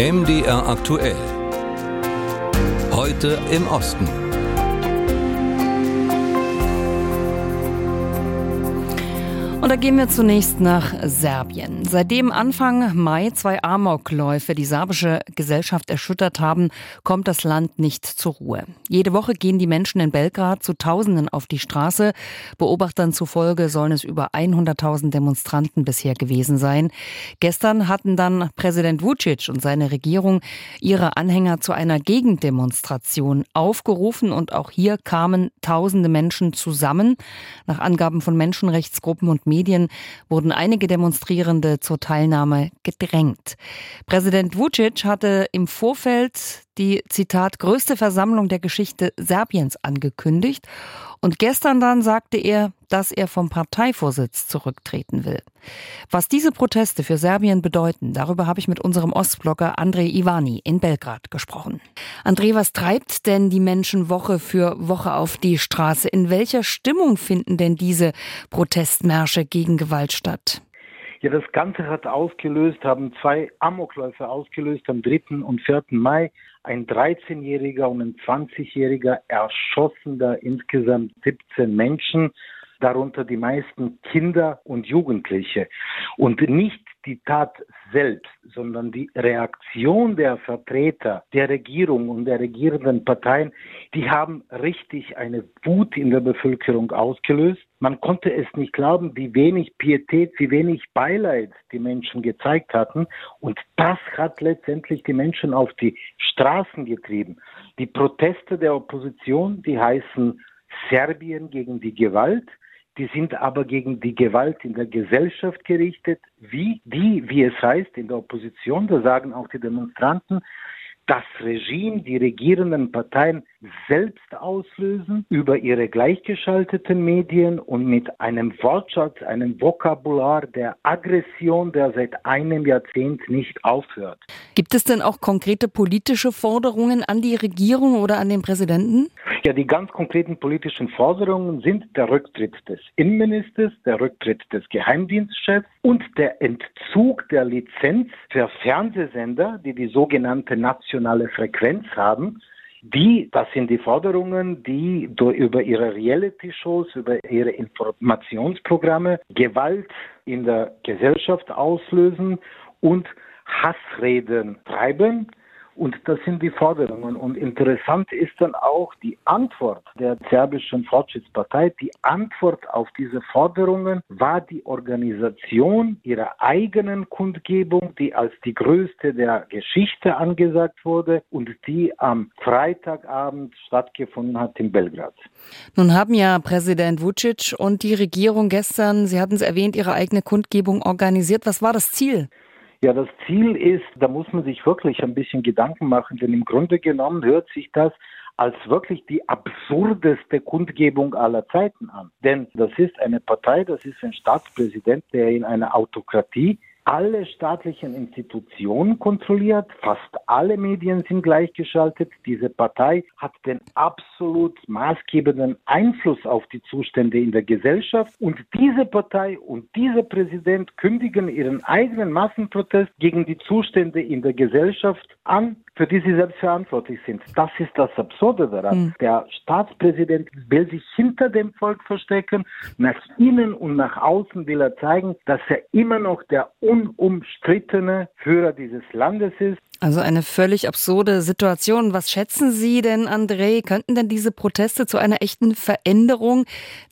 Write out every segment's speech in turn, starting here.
MDR aktuell. Heute im Osten. Und da gehen wir zunächst nach Serbien. Seitdem Anfang Mai zwei Amokläufe die serbische Gesellschaft erschüttert haben, kommt das Land nicht zur Ruhe. Jede Woche gehen die Menschen in Belgrad zu Tausenden auf die Straße. Beobachtern zufolge sollen es über 100.000 Demonstranten bisher gewesen sein. Gestern hatten dann Präsident Vucic und seine Regierung ihre Anhänger zu einer Gegendemonstration aufgerufen und auch hier kamen tausende Menschen zusammen. Nach Angaben von Menschenrechtsgruppen und Medien wurden einige Demonstrierende zur Teilnahme gedrängt. Präsident Vucic hatte im Vorfeld die, Zitat, größte Versammlung der Geschichte Serbiens angekündigt. Und gestern dann sagte er, dass er vom Parteivorsitz zurücktreten will. Was diese Proteste für Serbien bedeuten, darüber habe ich mit unserem Ostblogger Andrei Ivani in Belgrad gesprochen. André, was treibt denn die Menschen Woche für Woche auf die Straße? In welcher Stimmung finden denn diese Protestmärsche gegen Gewalt statt? Ja, das Ganze hat ausgelöst, haben zwei Amokläufe ausgelöst am 3. und 4. Mai. Ein 13-Jähriger und ein 20-Jähriger erschossen da insgesamt 17 Menschen darunter die meisten Kinder und Jugendliche. Und nicht die Tat selbst, sondern die Reaktion der Vertreter der Regierung und der regierenden Parteien, die haben richtig eine Wut in der Bevölkerung ausgelöst. Man konnte es nicht glauben, wie wenig Pietät, wie wenig Beileid die Menschen gezeigt hatten. Und das hat letztendlich die Menschen auf die Straßen getrieben. Die Proteste der Opposition, die heißen Serbien gegen die Gewalt, die sind aber gegen die Gewalt in der Gesellschaft gerichtet, wie die, wie es heißt, in der Opposition, da sagen auch die Demonstranten, das Regime, die regierenden Parteien selbst auslösen über ihre gleichgeschalteten Medien und mit einem Wortschatz, einem Vokabular der Aggression, der seit einem Jahrzehnt nicht aufhört. Gibt es denn auch konkrete politische Forderungen an die Regierung oder an den Präsidenten? Ja, die ganz konkreten politischen Forderungen sind der Rücktritt des Innenministers, der Rücktritt des Geheimdienstchefs und der Entzug der Lizenz für Fernsehsender, die die sogenannte nationale Frequenz haben. Die, das sind die Forderungen, die über ihre Reality-Shows, über ihre Informationsprogramme Gewalt in der Gesellschaft auslösen und Hassreden treiben. Und das sind die Forderungen. Und interessant ist dann auch die Antwort der serbischen Fortschrittspartei. Die Antwort auf diese Forderungen war die Organisation ihrer eigenen Kundgebung, die als die größte der Geschichte angesagt wurde und die am Freitagabend stattgefunden hat in Belgrad. Nun haben ja Präsident Vucic und die Regierung gestern, Sie hatten es erwähnt, ihre eigene Kundgebung organisiert. Was war das Ziel? Ja, das Ziel ist, da muss man sich wirklich ein bisschen Gedanken machen, denn im Grunde genommen hört sich das als wirklich die absurdeste Kundgebung aller Zeiten an. Denn das ist eine Partei, das ist ein Staatspräsident, der in einer Autokratie alle staatlichen Institutionen kontrolliert, fast alle Medien sind gleichgeschaltet. Diese Partei hat den absolut maßgebenden Einfluss auf die Zustände in der Gesellschaft und diese Partei und dieser Präsident kündigen ihren eigenen Massenprotest gegen die Zustände in der Gesellschaft an, für die sie selbst verantwortlich sind. Das ist das Absurde daran. Mhm. Der Staatspräsident will sich hinter dem Volk verstecken. Nach innen und nach außen will er zeigen, dass er immer noch der unumstrittene Führer dieses Landes ist. Also eine völlig absurde Situation. Was schätzen Sie denn, André? Könnten denn diese Proteste zu einer echten Veränderung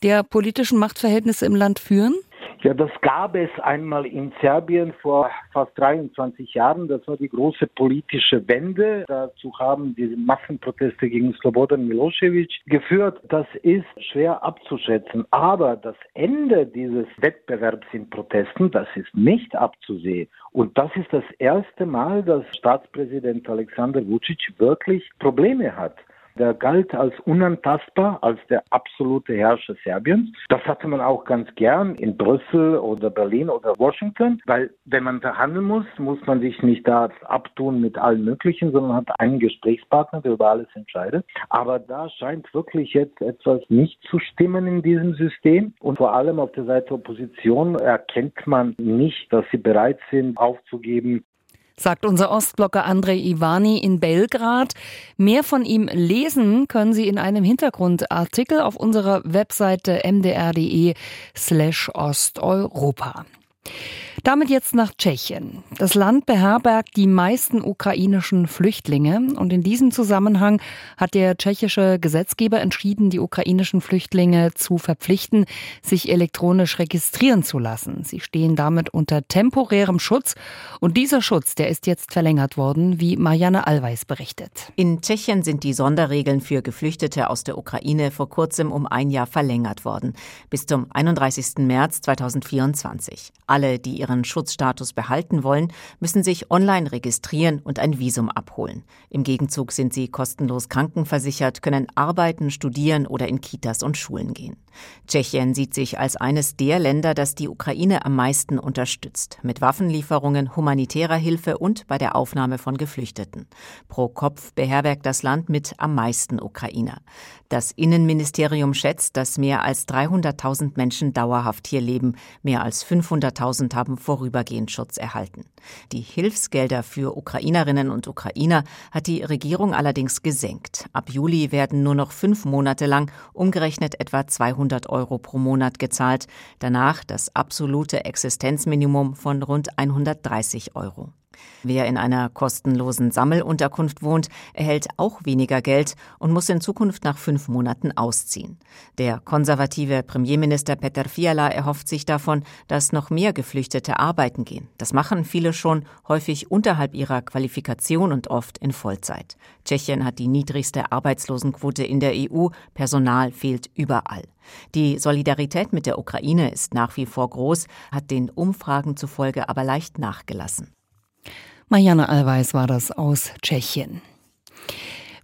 der politischen Machtverhältnisse im Land führen? Ja, das gab es einmal in Serbien vor fast 23 Jahren. Das war die große politische Wende. Dazu haben diese Massenproteste gegen Slobodan Milosevic geführt. Das ist schwer abzuschätzen. Aber das Ende dieses Wettbewerbs in Protesten, das ist nicht abzusehen. Und das ist das erste Mal, dass Staatspräsident Alexander Vucic wirklich Probleme hat. Der galt als unantastbar, als der absolute Herrscher Serbiens. Das hatte man auch ganz gern in Brüssel oder Berlin oder Washington, weil wenn man verhandeln muss, muss man sich nicht da abtun mit allen möglichen, sondern hat einen Gesprächspartner, der über alles entscheidet. Aber da scheint wirklich jetzt etwas nicht zu stimmen in diesem System. Und vor allem auf der Seite Opposition erkennt man nicht, dass sie bereit sind, aufzugeben, sagt unser Ostblocker Andrei Ivani in Belgrad. Mehr von ihm lesen können Sie in einem Hintergrundartikel auf unserer Webseite mdr.de slash Osteuropa. Damit jetzt nach Tschechien. Das Land beherbergt die meisten ukrainischen Flüchtlinge und in diesem Zusammenhang hat der tschechische Gesetzgeber entschieden, die ukrainischen Flüchtlinge zu verpflichten, sich elektronisch registrieren zu lassen. Sie stehen damit unter temporärem Schutz und dieser Schutz, der ist jetzt verlängert worden, wie Marianne Allweis berichtet. In Tschechien sind die Sonderregeln für Geflüchtete aus der Ukraine vor kurzem um ein Jahr verlängert worden, bis zum 31. März 2024. Alle, die ihren Schutzstatus behalten wollen, müssen sich online registrieren und ein Visum abholen. Im Gegenzug sind sie kostenlos krankenversichert, können arbeiten, studieren oder in Kitas und Schulen gehen. Tschechien sieht sich als eines der Länder, das die Ukraine am meisten unterstützt, mit Waffenlieferungen, humanitärer Hilfe und bei der Aufnahme von Geflüchteten. Pro Kopf beherbergt das Land mit am meisten Ukrainer. Das Innenministerium schätzt, dass mehr als 300.000 Menschen dauerhaft hier leben, mehr als 500.000 haben vorübergehend Schutz erhalten. Die Hilfsgelder für Ukrainerinnen und Ukrainer hat die Regierung allerdings gesenkt. Ab Juli werden nur noch fünf Monate lang umgerechnet etwa 200 Euro pro Monat gezahlt, danach das absolute Existenzminimum von rund 130 Euro. Wer in einer kostenlosen Sammelunterkunft wohnt, erhält auch weniger Geld und muss in Zukunft nach fünf Monaten ausziehen. Der konservative Premierminister Peter Fiala erhofft sich davon, dass noch mehr Geflüchtete arbeiten gehen. Das machen viele schon, häufig unterhalb ihrer Qualifikation und oft in Vollzeit. Tschechien hat die niedrigste Arbeitslosenquote in der EU, Personal fehlt überall. Die Solidarität mit der Ukraine ist nach wie vor groß, hat den Umfragen zufolge aber leicht nachgelassen. Marianne Allweis war das aus Tschechien.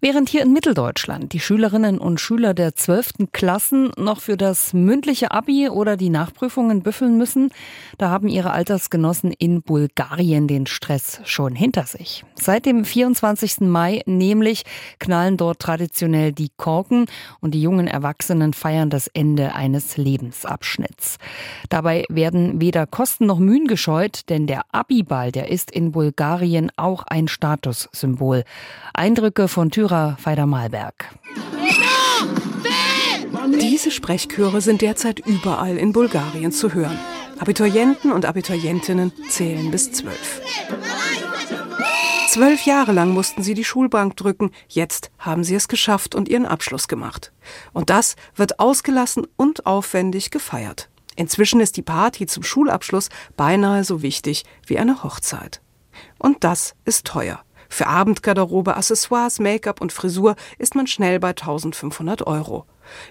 Während hier in Mitteldeutschland die Schülerinnen und Schüler der 12. Klassen noch für das mündliche Abi oder die Nachprüfungen büffeln müssen, da haben ihre Altersgenossen in Bulgarien den Stress schon hinter sich. Seit dem 24. Mai nämlich knallen dort traditionell die Korken und die jungen Erwachsenen feiern das Ende eines Lebensabschnitts. Dabei werden weder Kosten noch Mühen gescheut, denn der Abiball, der ist in Bulgarien auch ein Statussymbol. Eindrücke von Thüringen Führer Feider Malberg. Diese Sprechchöre sind derzeit überall in Bulgarien zu hören. Abiturienten und Abiturientinnen zählen bis zwölf. Zwölf Jahre lang mussten sie die Schulbank drücken, jetzt haben sie es geschafft und ihren Abschluss gemacht. Und das wird ausgelassen und aufwendig gefeiert. Inzwischen ist die Party zum Schulabschluss beinahe so wichtig wie eine Hochzeit. Und das ist teuer. Für Abendgarderobe, Accessoires, Make-up und Frisur ist man schnell bei 1500 Euro.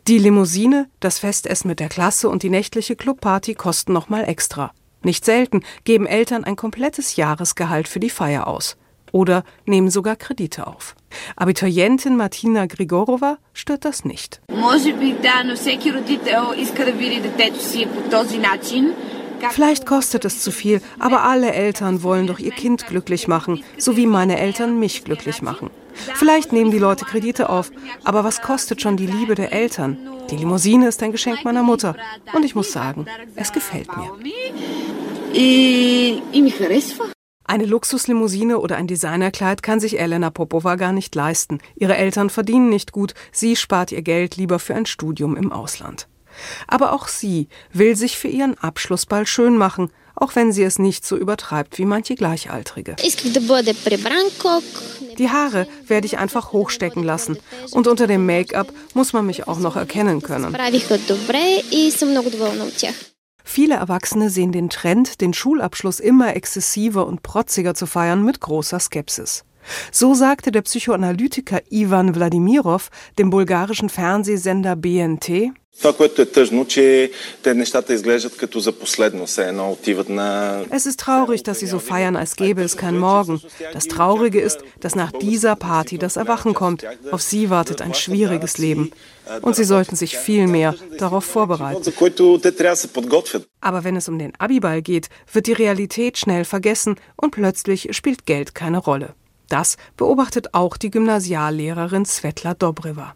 Die Limousine, das Festessen mit der Klasse und die nächtliche Clubparty kosten nochmal extra. Nicht selten geben Eltern ein komplettes Jahresgehalt für die Feier aus. Oder nehmen sogar Kredite auf. Abiturientin Martina Grigorova stört das nicht. Може би да, но всеки родител иска да види детето си по този начин. Vielleicht kostet es zu viel, aber alle Eltern wollen doch ihr Kind glücklich machen, so wie meine Eltern mich glücklich machen. Vielleicht nehmen die Leute Kredite auf, aber was kostet schon die Liebe der Eltern? Die Limousine ist ein Geschenk meiner Mutter und ich muss sagen, es gefällt mir. Eine Luxuslimousine oder ein Designerkleid kann sich Elena Popova gar nicht leisten. Ihre Eltern verdienen nicht gut, sie spart ihr Geld lieber für ein Studium im Ausland. Aber auch sie will sich für ihren Abschlussball schön machen, auch wenn sie es nicht so übertreibt wie manche Gleichaltrige. Die Haare werde ich einfach hochstecken lassen und unter dem Make-up muss man mich auch noch erkennen können. Viele Erwachsene sehen den Trend, den Schulabschluss immer exzessiver und protziger zu feiern, mit großer Skepsis. So sagte der Psychoanalytiker Ivan Wladimirov dem bulgarischen Fernsehsender BNT, es ist traurig, dass sie so feiern, als gäbe es kein Morgen. Das Traurige ist, dass nach dieser Party das Erwachen kommt. Auf sie wartet ein schwieriges Leben. Und sie sollten sich viel mehr darauf vorbereiten. Aber wenn es um den Abiball geht, wird die Realität schnell vergessen und plötzlich spielt Geld keine Rolle. Das beobachtet auch die Gymnasiallehrerin Svetla Dobreva.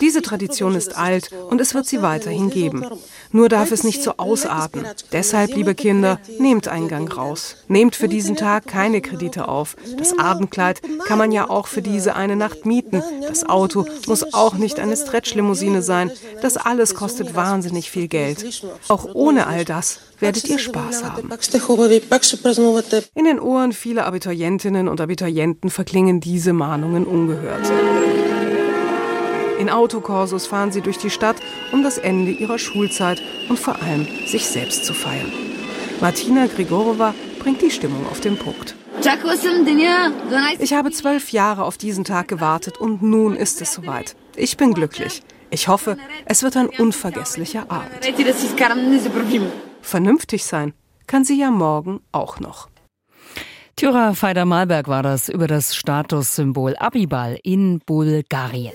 Diese Tradition ist alt und es wird sie weiterhin geben. Nur darf es nicht so ausarten. Deshalb, liebe Kinder, nehmt einen Gang raus. Nehmt für diesen Tag keine Kredite auf. Das Abendkleid kann man ja auch für diese eine Nacht mieten. Das Auto muss auch nicht eine Stretchlimousine sein. Das alles kostet wahnsinnig viel Geld. Auch ohne all das werdet ihr Spaß haben. In den Ohren vieler Abiturientinnen und Abiturienten verklingen diese Mahnungen ungehört. In Autokorsos fahren sie durch die Stadt, um das Ende ihrer Schulzeit und vor allem sich selbst zu feiern. Martina Grigorova bringt die Stimmung auf den Punkt. Ich habe zwölf Jahre auf diesen Tag gewartet und nun ist es soweit. Ich bin glücklich. Ich hoffe, es wird ein unvergesslicher Abend. Vernünftig sein kann sie ja morgen auch noch. Tyra Feider-Malberg war das über das Statussymbol Abibal in Bulgarien.